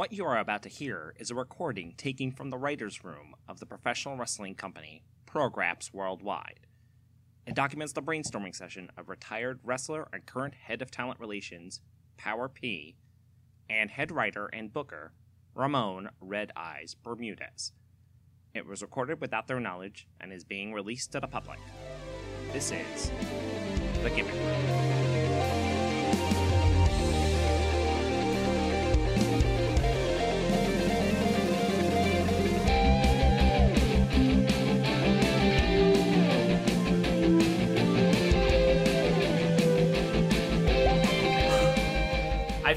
What you are about to hear is a recording taken from the writer's room of the professional wrestling company Prograps Worldwide. It documents the brainstorming session of retired wrestler and current head of talent relations, Power P, and head writer and booker, Ramon Red Eyes Bermudez. It was recorded without their knowledge and is being released to the public. This is The Gimmick.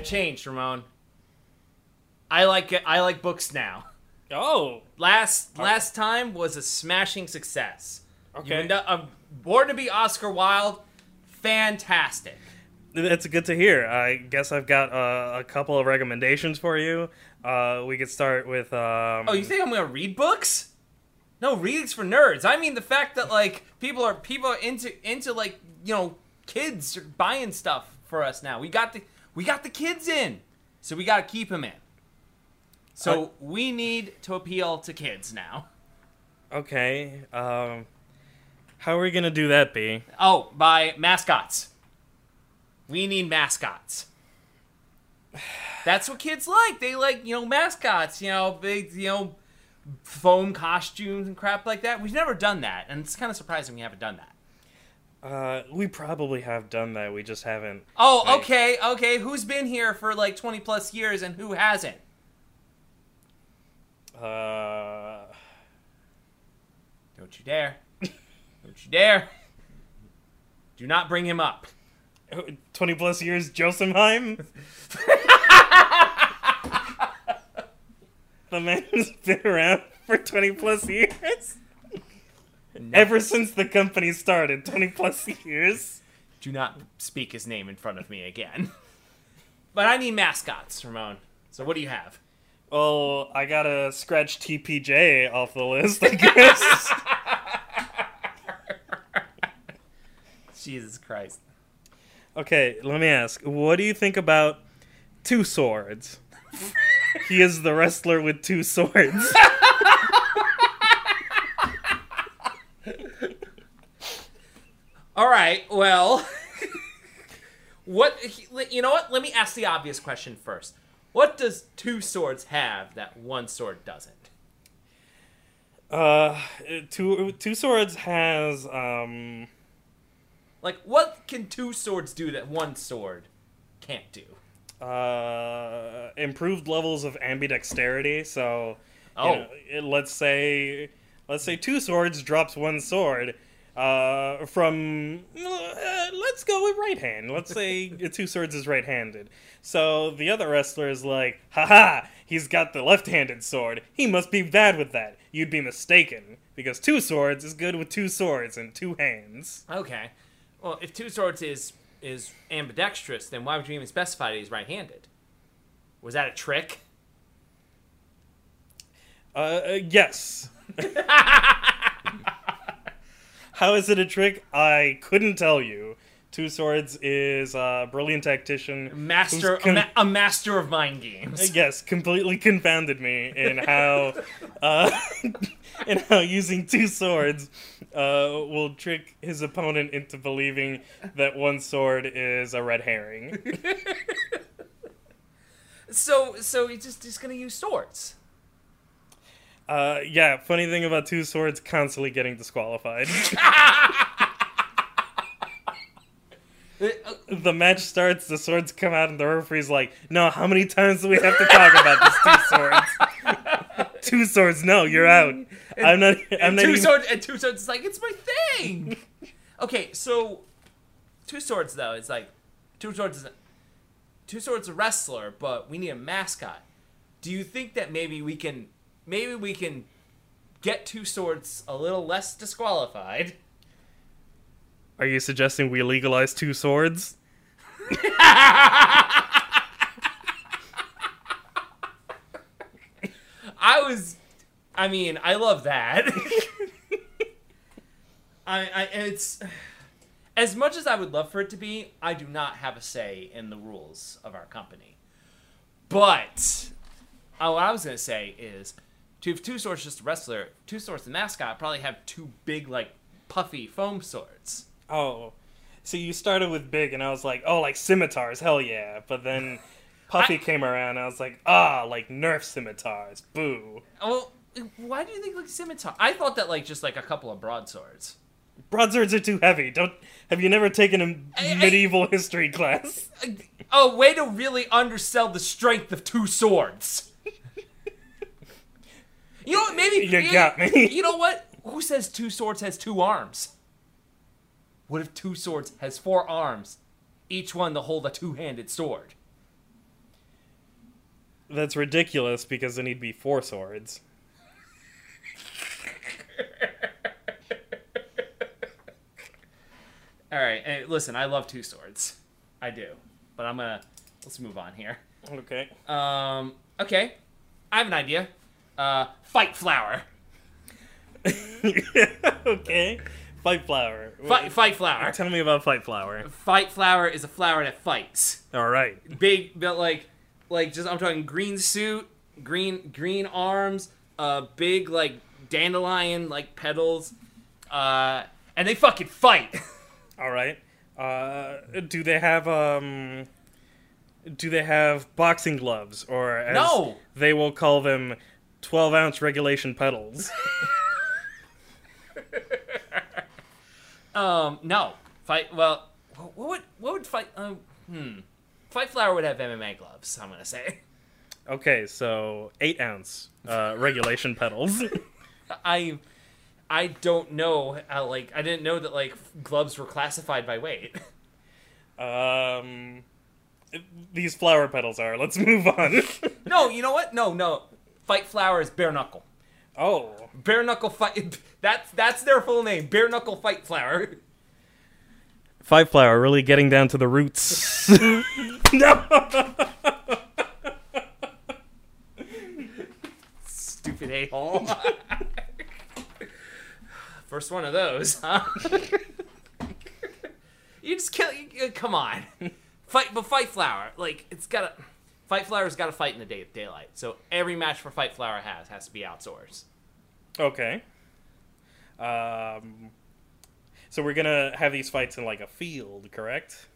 I've changed, Ramon. I like it. I like books now. Oh, Last last time was a smashing success. Okay. You up, um, Born to be Oscar Wilde, fantastic. that's good to hear. I guess I've got uh, a couple of recommendations for you. Uh, we could start with. Um, Oh, you think I'm gonna read books? No, reading's for nerds. I mean the fact that like people are people are into into like you know kids are buying stuff for us now. We got the we got the kids in, so we got to keep them in. So Uh, we need to appeal to kids now. Okay. Um, how are we gonna do that, B? Oh, by mascots. We need mascots. That's what kids like. They like, you know, mascots, you know, big, you know, foam costumes and crap like that. We've never done that, and it's kind of surprising we haven't done that. Uh, we probably have done that. We just haven't. Oh, Right. okay, okay. Who's been here for like 20 plus years and who hasn't? Uh, Don't you dare. Don't you dare. Do not bring him up. twenty plus years, Josemheim. the man's been around for twenty plus years. Ever since the company started, twenty plus years. Do not speak his name in front of me again. But I need mascots, Ramon. So what do you have? Well, I gotta scratch TPJ off the list, I guess. Jesus Christ. okay, let me ask. What do you think about two swords? he is the wrestler with two swords. All right, well, what you know what? Let me ask the obvious question first. What does two swords have that one sword doesn't? Uh, two two swords has um. Like what can two swords do that one sword can't do? uh, improved levels of ambidexterity. So, you Oh. know, let's say, let's say two swords drops one sword. Uh, from uh, let's go with right hand. Let's say two swords is right-handed. So the other wrestler is like, haha, he's got the left-handed sword. He must be bad with that. You'd be mistaken because two swords is good with two swords and two hands. Okay. Well, if two swords is is ambidextrous, then why would you even specify that he's right-handed? Was that a trick? Uh, uh, yes. How is it a trick? I couldn't tell you. Two Swords is a brilliant tactician. Master, con- a, ma- a master of mind games. yes, completely confounded me in how, uh, in how using two swords uh, will trick his opponent into believing that one sword is a red herring. So, so he's just he's gonna use swords. Uh, yeah, funny thing about two swords constantly getting disqualified. The match starts, the swords come out, and the referee's like, "No, how many times do we have to talk about this two swords? two swords? No, you're out. I'm not. I'm and not two even, swords and two swords is like it's my thing. okay, so two swords though it's like two swords is two swords a wrestler, but we need a mascot. Do you think that maybe we can maybe we can get two swords a little less disqualified? Are you suggesting we legalize two swords? I was I mean, I love that. I, I it's as much as I would love for it to be, I do not have a say in the rules of our company. But Oh, what I was gonna say is, to if two swords just a wrestler, two swords the mascot probably have two big like puffy foam swords. Oh, so you started with big, and I was like, oh, like scimitars, hell yeah. But then Puffy I- came around, and I was like, ah, like Nerf scimitars, boo. Oh, why do you think like scimitar? I thought that like just like a couple of broadswords. Broadswords are too heavy. Don't have you never taken a I- I- medieval history class? Oh, way to really undersell the strength of two swords. You know what? Maybe You got me. You know what? Who says two swords has two arms? What if two swords has four arms, each one to hold a two-handed sword? That's ridiculous because then he'd be four swords. All right, hey, listen. I love two swords. I do, but I'm gonna let's move on here. Okay. Um, okay, I have an idea. Uh, fight flower. okay. Fight flower. Fight, fight flower. Tell me about fight flower. Fight flower is a flower that fights. All right. Big, but like, like just I'm talking green suit, green green arms, uh, big like dandelion like petals, uh, and they fucking fight. All right. Uh, do they have um? Do they have boxing gloves, or as No. they will call them, twelve ounce regulation pedals? um, no fight. Well, what would what would fight? Um, hmm. Fight flower would have MMA gloves. I'm gonna say. okay, so eight ounce uh, regulation pedals. I I don't know how like I didn't know that like gloves were classified by weight. um, these flower petals are. Let's move on. no, you know what? No, no. Fight flower is bare knuckle. oh, Bare knuckle fight. That's that's their full name. Bare knuckle fight flower. fight flower really getting down to the roots. no. Stupid a hole. First one of those, huh? you just kill. You, come on, fight. But fight flower, like it's gotta. Fight flower's got to fight in the day daylight. So every match for fight flower has has to be outdoors. Okay. Um. So we're gonna have these fights in like a field, correct?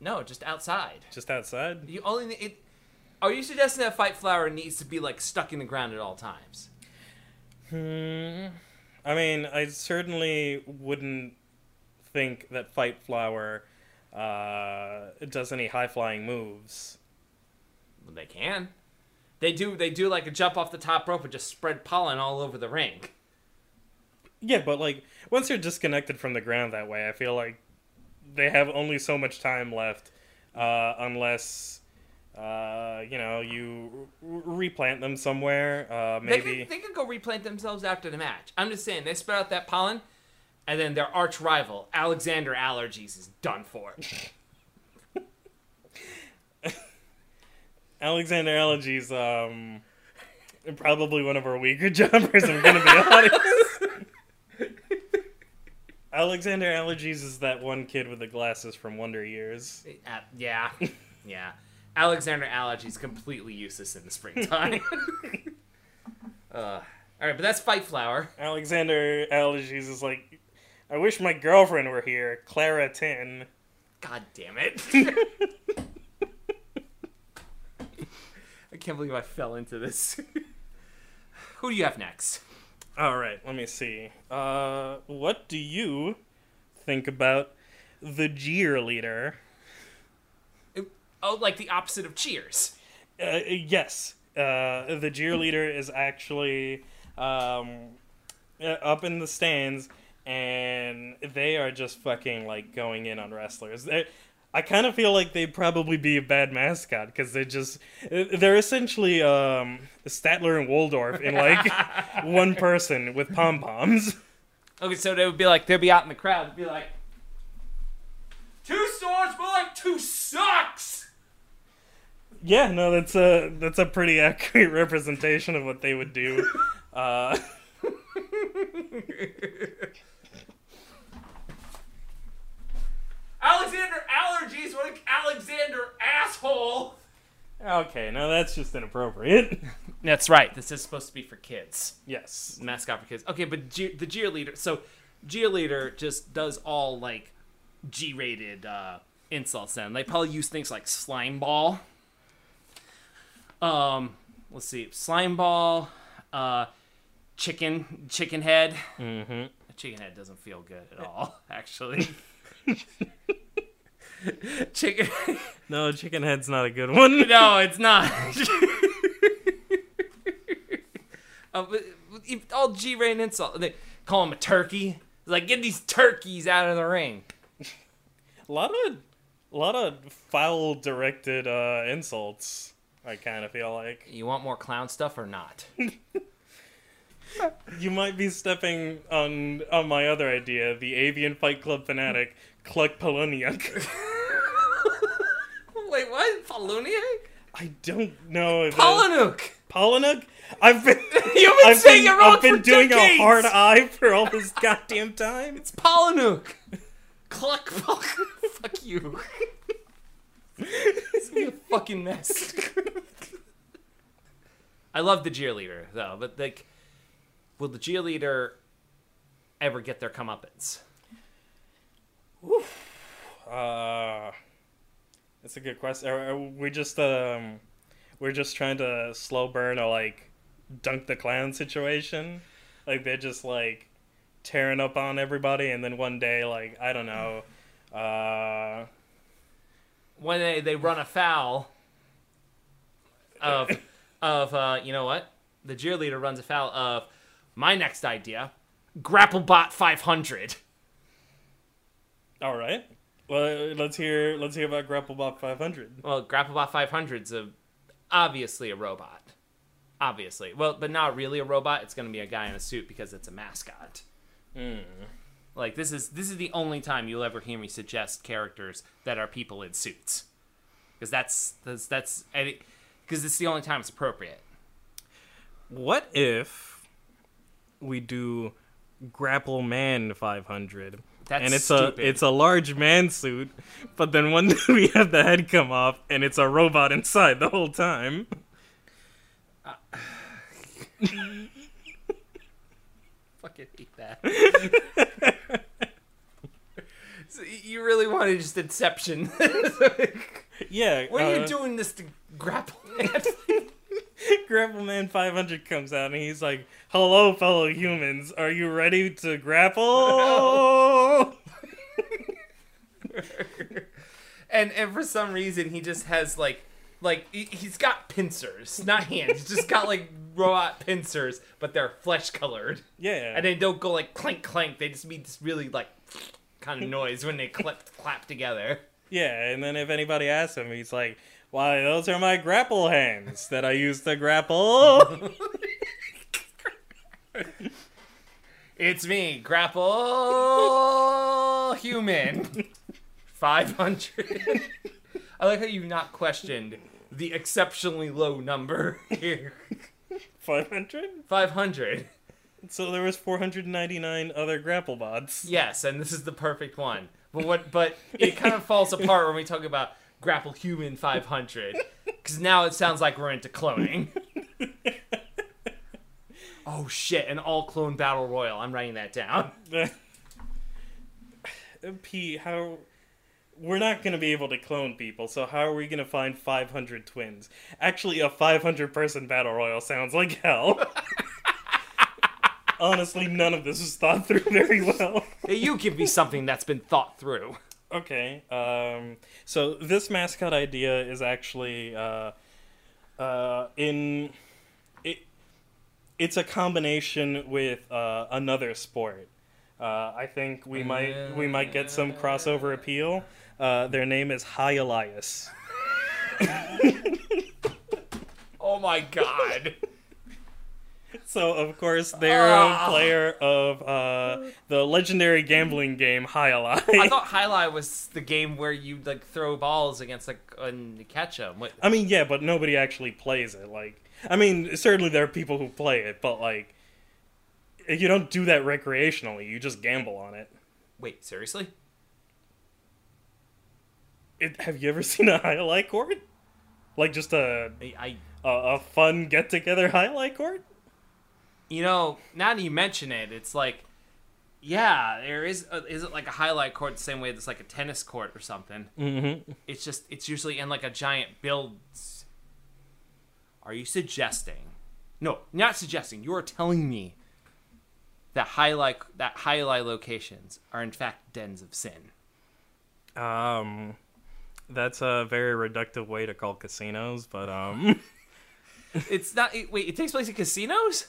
No, just outside. Just outside. You only it. Are you suggesting that fight flower needs to be like stuck in the ground at all times? Hmm. I mean, I certainly wouldn't think that Fight Flower uh, does any high flying moves. They can. They do. They do like a jump off the top rope and just spread pollen all over the ring. Yeah, but like once you're disconnected from the ground that way, I feel like they have only so much time left, uh, unless uh, you know you r- replant them somewhere. Uh, They maybe. could, they could go replant themselves after the match. I'm just saying they spread out that pollen, and then their arch rival Alexander Allergies is done for. Alexander Allergies, um, probably one of our weaker jumpers. I'm gonna be honest. Alexander Allergies is that one kid with the glasses from Wonder Years. Uh, yeah, yeah. Alexander Allergies completely useless in the springtime. uh, all right, but that's Fight Flower. Alexander Allergies is like, I wish my girlfriend were here, Clara Tin. God damn it. I can't believe I fell into this. Who do you have next? All right, let me see. Uh, what do you think about the Jeer leader? Oh, like the opposite of Cheers. Uh, yes, uh, the Jeer leader is actually um, uh, up in the stands, and they are just fucking like going in on wrestlers. They, I kind of feel like they'd probably be a bad mascot because they just they're essentially um, Statler and Waldorf in like one person with pom poms. Okay, so they would be like, they'd be out in the crowd, they'd be like, two swords, but like two sucks. Yeah, no, that's a that's a pretty accurate representation of what they would do. Uh, Alexander allergies, what an Alexander asshole. Okay, now that's just inappropriate. That's right. This is supposed to be for kids. yes. Mascot for kids. Okay, but G- the cheerleader. So cheerleader just does all like G-rated uh, insults. Then they probably use things like slime ball. Um, let's see, slime ball, uh, chicken, chicken head. Mm-hmm. Chicken head doesn't feel good at all, actually. chicken. No, chicken head's not a good one. No, it's not. uh, all G rated insult. They call him a turkey. It's like get these turkeys out of the ring. A lot of, a lot of foul directed uh, insults. I kind of feel like You want more clown stuff or not? you might be stepping on on my other idea, the Avian Fight Club fanatic Cluck Poloniak. Wait, what? Poloniak? I don't know. the- Polonuk. Polonuk? I've been You've been I've saying been, it wrong I've been for doing decades. a hard eye for all this goddamn time. It's Polonuk. Cluck. Fuck. Fuck you. It's gonna be a fucking mess. I love the cheerleader though, but like, will the cheerleader ever get their comeuppance? Oof. Uh, that's a good question. We just um, we're just trying to slow burn a like dunk the clown situation. Like they're just like tearing up on everybody, and then one day, like I don't know, uh, When they, they run afoul of of uh, you know what? The cheerleader runs afoul of my next idea, Grapplebot 500. all right. Well, let's hear let's hear about Grapplebot 500. Well, Grapplebot 500 is a, obviously a robot. Obviously. Well, but not really a robot. It's going to be a guy in a suit because it's a mascot. Hmm. Like this is this is the only time you'll ever hear me suggest characters that are people in suits. Cuz that's that's that's because it's the only time it's appropriate. What if we do Grapple Man 500? That's and it's stupid. a it's a large man suit, but then one day we have the head come off and it's a robot inside the whole time. fucking hate that. so you really wanted just Inception? Yeah. What are you uh, doing this to grapple? man? Grapple Man 500 comes out and he's like, "Hello, fellow humans. Are you ready to grapple?" and and for some reason he just has like like he- he's got pincers, not hands. He's just got like robot pincers, but they're flesh colored, yeah. and they don't go like clank clank. They just make this really like kind of noise when they clip clap together. yeah, and then if anybody asks him, he's like, "Why, those are my grapple hands that I use to grapple." It's me, grapple human. 500. I like how you've not questioned the exceptionally low number here. 500? 500. So there was 499 other grapple bots. Yes, and this is the perfect one. But what but it kind of falls apart when we talk about grapple human 500 cuz now it sounds like we're into cloning. oh shit, an all clone battle royal. I'm writing that down. P, how we're not going to be able to clone people, so how are we going to find 500 twins? Actually, a 500 person battle royal sounds like hell. Honestly, none of this was thought through very well. Hey, you give me something that's been thought through. Okay, um, so this mascot idea is actually uh, uh, in it. It's a combination with uh, another sport. Uh, I think we might we might get some crossover appeal. Uh, their name is High Elias. Oh my god. So of course they're Ah. a player of uh, the legendary gambling game High. I thought Jai alai was the game where you like throw balls against like and catch them. What? I mean, yeah, but nobody actually plays it. Like, I mean, certainly there are people who play it, but like, you don't do that recreationally. You just gamble on it. Wait, seriously? it have you ever seen a jai alai court? Like just a I, a, a fun get together jai alai court. You know, now that you mention it, it's like, yeah, there is. A, is it like a jai alai court the same way that's like a tennis court or something? Mm-hmm. It's just it's usually in like a giant build. Are you suggesting? No, not suggesting. You are telling me that jai alai that jai alai locations are in fact dens of sin. Um, that's a very reductive way to call casinos, but um, It's not. It, wait, it takes place in casinos.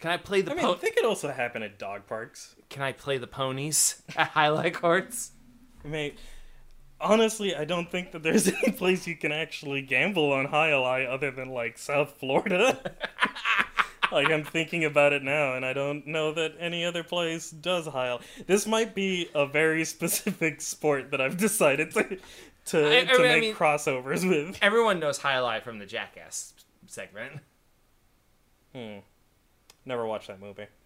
Can I play the I mean, po- I think it also happen at dog parks. Can I play the ponies at jai alai courts? I mean, honestly, I don't think that there's any place you can actually gamble on jai alai other than like South Florida. like I'm thinking about it now, and I don't know that any other place does jai alai. This might be a very specific sport that I've decided to to, I- I to mean- I make mean- crossovers with. Everyone knows jai alai from the Jackass segment. Hmm. Never watched that movie.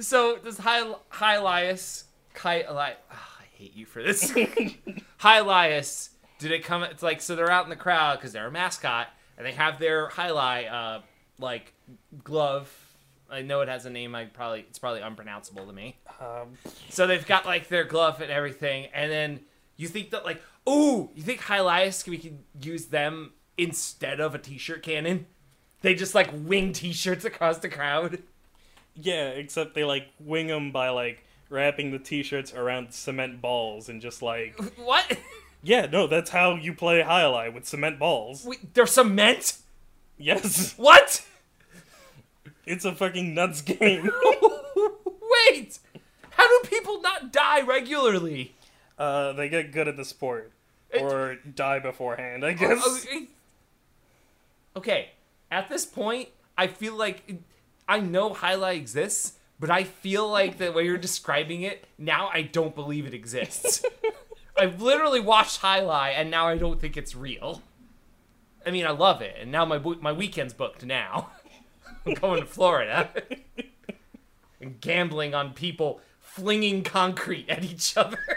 So does High Hylias Kai Eli- ah, I hate you for this. Hylias, did it come? It's like so they're out in the crowd because they're a mascot and they have their jai alai uh like glove. I know it has a name. I probably it's probably unpronounceable to me. Um, So they've got like their glove and everything, and then you think that like, ooh, you think Hylias can we can use them instead of a t-shirt cannon? They just like wing t-shirts across the crowd. yeah, except they like wing them by like wrapping the t-shirts around cement balls and just like What? yeah, no, that's how you play jai alai with cement balls. Wait, they're cement? Yes, What? it's a fucking nuts game. Wait! How do people not die regularly? Uh, they get good at the sport or die beforehand, I Oh, guess. Okay. At this point, I feel like I know jai alai exists, but I feel like the way you're describing it now, I don't believe it exists. I've literally watched jai alai, and now I don't think it's real. I mean, I love it, and now my my weekend's booked. Now I'm going to Florida and gambling on people flinging concrete at each other.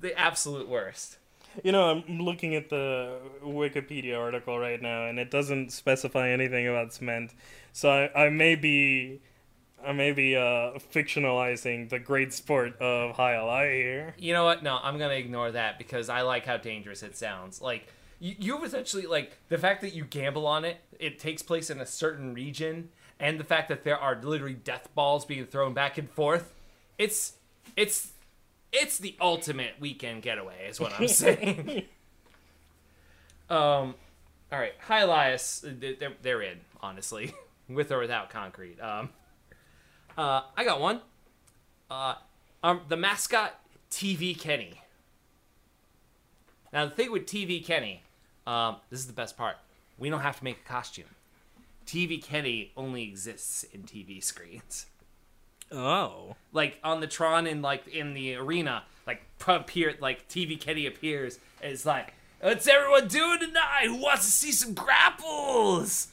the absolute worst. You know, I'm looking at the Wikipedia article right now, and it doesn't specify anything about cement. So I, I may be, I may be uh, fictionalizing the great sport of jai alai here. You know what? No, I'm gonna ignore that because I like how dangerous it sounds. Like you, you've essentially like the fact that you gamble on it. It takes place in a certain region, and the fact that there are literally death balls being thrown back and forth. It's it's it's the ultimate weekend getaway, is what I'm saying. um, all right, hi Elias, they're, they're in honestly, with or without concrete. Um, uh, I got one. Uh, um, the mascot TV Kenny. Now the thing with TV Kenny, um, this is the best part. We don't have to make a costume. TV Kenny only exists in TV screens. Oh. Like on the Tron in like in the arena, like appear like TV Kenny appears. And it's like, what's everyone doing tonight? Who wants to see some grapples?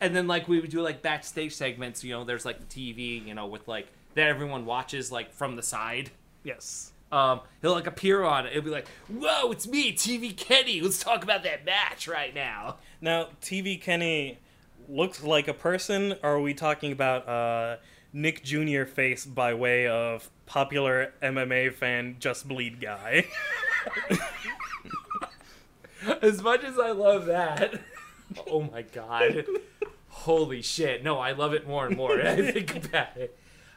And then like we would do like backstage segments. You know, there's like the TV, you know, with like that everyone watches like from the side. Yes. Um, he'll like appear on it. It'll be like, "Whoa, it's me, TV Kenny. Let's talk about that match right now." Now, TV Kenny looks like a person, or are we talking about uh, Nick Jr. face by way of popular MMA fan Just Bleed guy? As much as I love that, oh my god, holy shit! No, I love it more and more. I think about it.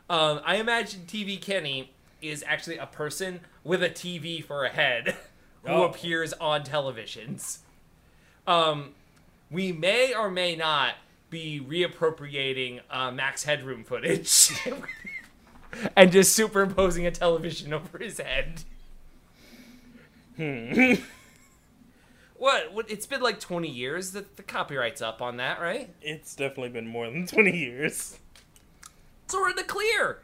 Um, I imagine TV Kenny is actually a person with a TV for a head who Oh. appears on televisions. Um, we may or may not be reappropriating uh, Max Headroom footage and just superimposing a television over his head. Hmm. What? what? It's been like 20 years that the copyright's up on that, right? it's definitely been more than 20 years. So we're in the clear.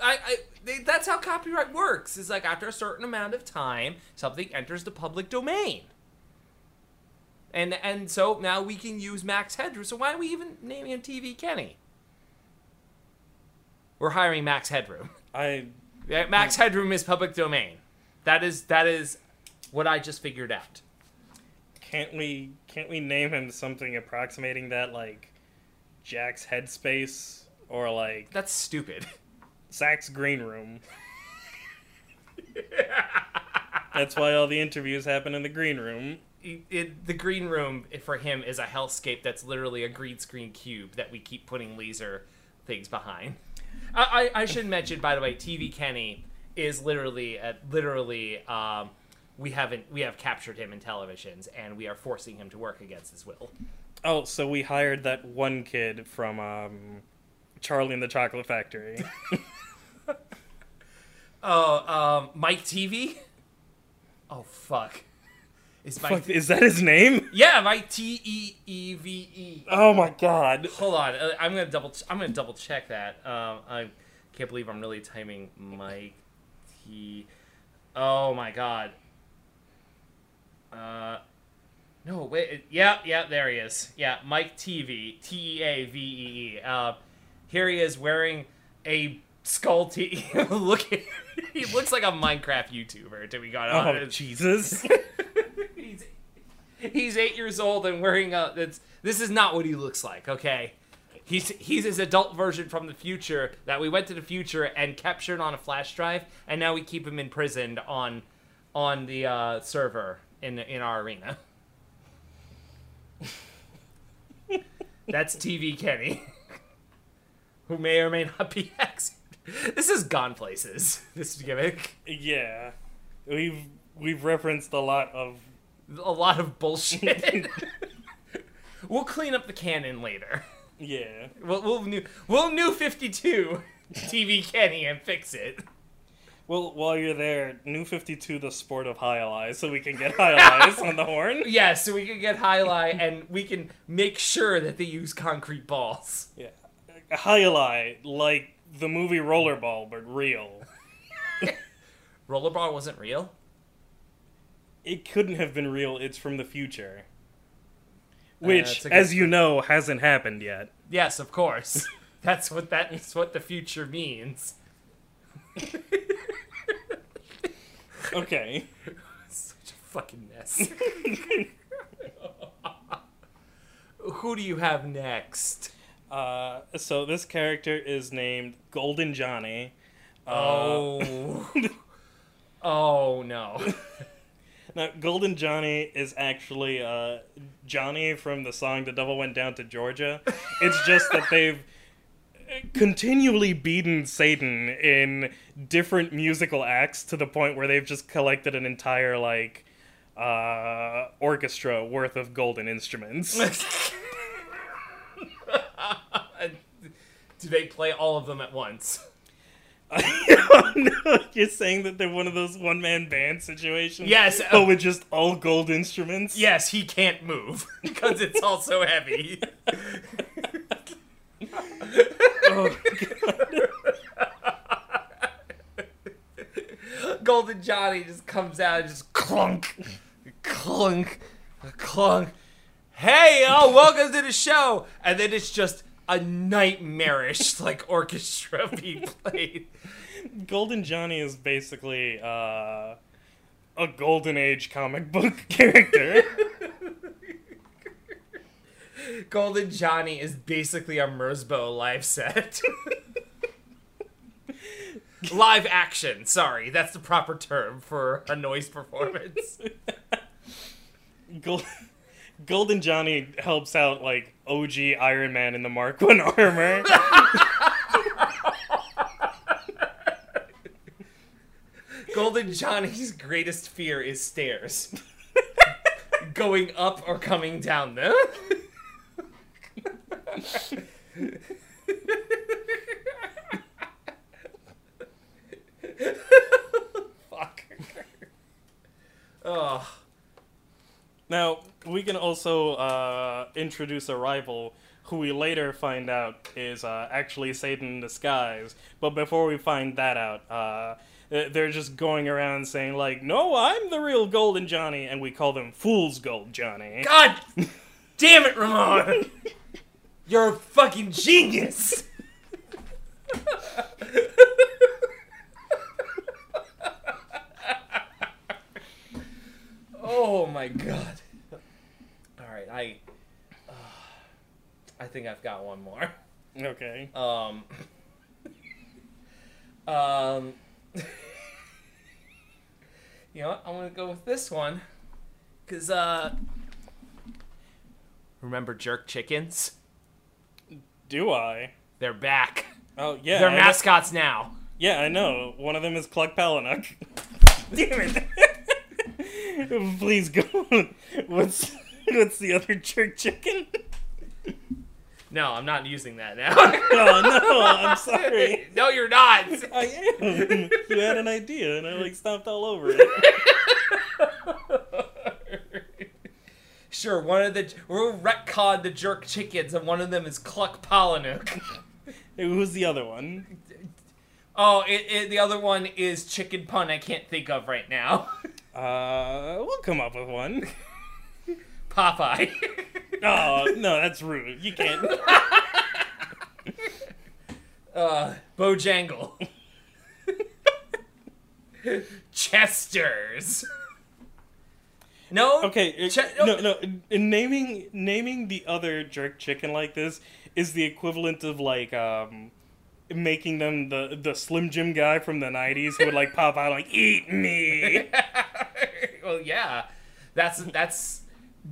I, I, they, that's how copyright works. Is like after a certain amount of time, something enters the public domain. And and so now we can use Max Headroom. So why are we even naming him TV Kenny? We're hiring Max Headroom. I Yeah, Max Headroom is public domain. That is that is what I just figured out. Can't we can't we name him something approximating that like Jack's headspace or like That's stupid. Zach's green room? That's why all the interviews happen in the green room. It, the green room for him is a hellscape that's literally a green screen cube that we keep putting laser things behind. I, I, I should mention, by the way, TV Kenny is literally, uh, literally, um, we haven't we have captured him in televisions, and we are forcing him to work against his will. Oh, so we hired that one kid from um, Charlie and the Chocolate Factory. Oh, um, Mike Teavee. Oh fuck, is Mike? Fuck, is that his name? yeah, Mike T E E V E. Oh my god. Hold on, uh, I'm gonna double. I'm gonna double check that. Um, I can't believe I'm really timing Mike T. Oh my god. Uh, no wait. it- Yeah, yeah, there he is. Yeah, Mike Teavee. T E A V E E. Uh, here he is wearing a skull T. Look, he looks like a Minecraft YouTuber. To be got Oh honest Jesus. he's eight years old and wearing a. This is not what he looks like. Okay, he's he's his adult version from the future that we went to the future and captured on a flash drive, and now we keep him imprisoned on on the uh, server in in our arena. That's TV Kenny, who may or may not be accent. This has gone places. This gimmick. yeah. We've we've referenced a lot of a lot of bullshit. we'll clean up the canon later. yeah. We'll, we'll new we'll new 52 TV Kenny and fix it. Well, while you're there, New 52 the sport of highlights, so we can get highlights on the horn. Yeah, so we can get jai alai and we can make sure that they use concrete balls. Yeah. Jai alai, like the movie Rollerball, but real. Rollerball wasn't real. It couldn't have been real, it's from the future. Uh, Which, good- as you know, hasn't happened yet. Yes, of course. That's what that's what the future means. Okay. Such a fucking mess. Who do you have next? Uh, so this character is named Golden Johnny. Uh, Oh. oh no. Now, Golden Johnny is actually uh, Johnny from the song "The Devil Went Down to Georgia." It's just that they've continually beaten Satan in different musical acts to the point where they've just collected an entire like uh, orchestra worth of golden instruments. Do they play all of them at once? Oh, no, you're saying that they're one of those one man band situations? Yes. uh, But with just all gold instruments? yes, he can't move because it's all so heavy. Oh, Golden Johnny just comes out and just clunk, clunk, clunk. Hey, oh, welcome to the show. And then it's just a nightmarish like orchestra being played. Golden Johnny is basically uh, a golden age comic book character. Golden Johnny is basically a Merzbow live set. live action, sorry. That's the proper term for a noise performance. Gol- Golden Johnny helps out like OG Iron Man in the Mark One armor. Golden Johnny's greatest fear is stairs. Going up or coming down them. Fuck. Oh. now we can also uh, introduce a rival who we later find out is uh, actually Satan in disguise. But before we find that out, uh, uh, they're just going around saying like, "No, I'm the real Golden Johnny," and we call them Fool's Gold Johnny. God damn it, Ramon! You're a fucking genius. oh my god! All right, I. Uh, I think I've got one more. Okay. Um. Um, you know what? I'm gonna go with this one, cause uh. Remember jerk chickens? Do I? They're back. Oh yeah. They're I know- mascots now. Yeah, I know. One of them is Cluck Palahniuk. Damn it! Please go. on. What's what's the other jerk chicken? No, I'm not using that now. Oh no! I'm sorry. no, you're not. I am. You had an idea, and I like stomped all over it. Sure, one of the we'll retcon the jerk chickens, and one of them is Cluck Palahniuk. Who's the other one? Oh, it, it, the other one is chicken pun. I can't think of right now. Uh, we'll come up with one. Popeye. Oh no, that's rude. You can't. uh, Bojangle. Chester's. No. Okay, Che- no, no. in Naming naming the other jerk chicken like this is the equivalent of like um making them the the Slim Jim guy from the '90s who would like pop out like "Eat me." well, yeah. That's that's.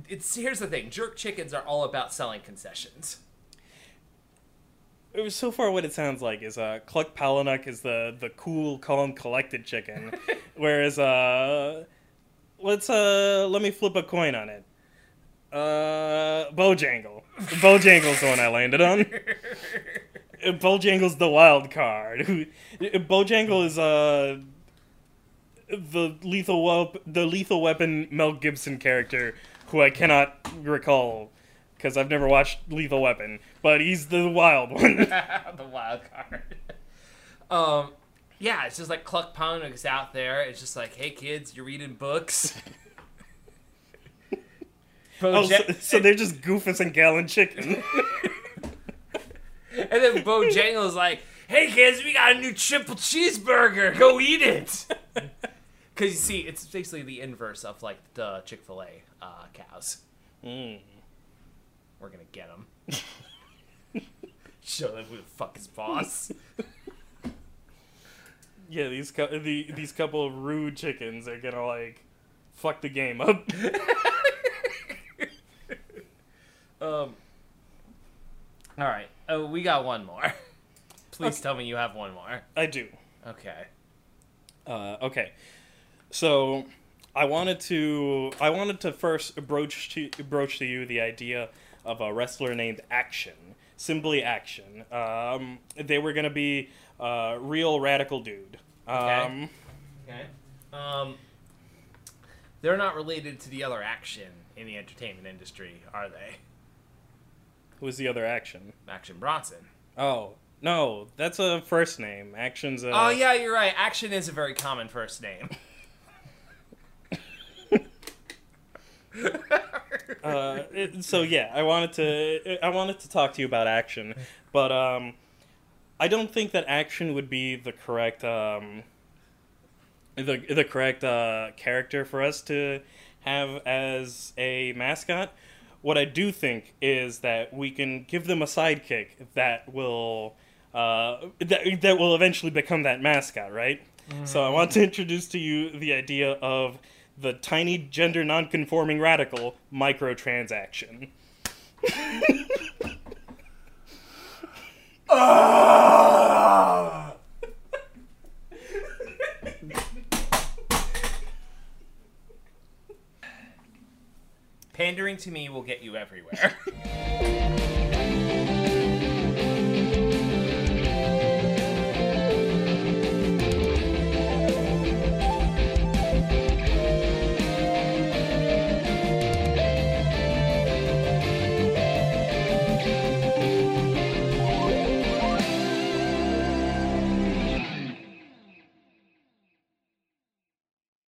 It's here's the thing. Jerk chickens are all about selling concessions. It was so far what it sounds like is uh Cluck Palahniuk is the the cool, calm, collected chicken, whereas uh let's uh let me flip a coin on it. Uh, Bojangle. Bojangle's the one I landed on. Bojangle's the wild card. Bojangle is uh the lethal wep- the lethal weapon Mel Gibson character who I cannot recall because I've never watched Lethal Weapon, but he's the wild one. the wild card. Um, yeah, it's just like Cluck Palahniuk's out there. It's just like, hey kids, you're reading books. oh, so, so they're just Goofus and Gallant Chicken. and then Bojangle's is like, hey kids, we got a new triple cheeseburger. Go eat it. Because you see, it's basically the inverse of like the Chick Fil A uh, cows. Mm. We're gonna get them. Show them who the fuck is boss. Yeah, these cou- the these couple of rude chickens are gonna like fuck the game up. Um. All right. Oh, we got one more. Please Okay. tell me you have one more. I do. Okay. Uh, okay, so I wanted to I wanted to first broach to broach to you the idea of a wrestler named Action, simply Action. Um, they were gonna be uh, real radical dude. Um, Okay. Um. They're not related to the other action in the entertainment industry, are they? Who's the other Action? Action Bronson. Oh no, that's a first name. Action's a. Oh yeah, you're right. Action is a very common first name. uh, it- so yeah, I wanted to I wanted to talk to you about action, but um, I don't think that action would be the correct um, the the correct uh, character for us to have as a mascot. What I do think is that we can give them a sidekick that will uh, that that will eventually become that mascot, right? So I want to introduce to you the idea of the tiny gender nonconforming radical microtransaction. Pandering to me will get you everywhere.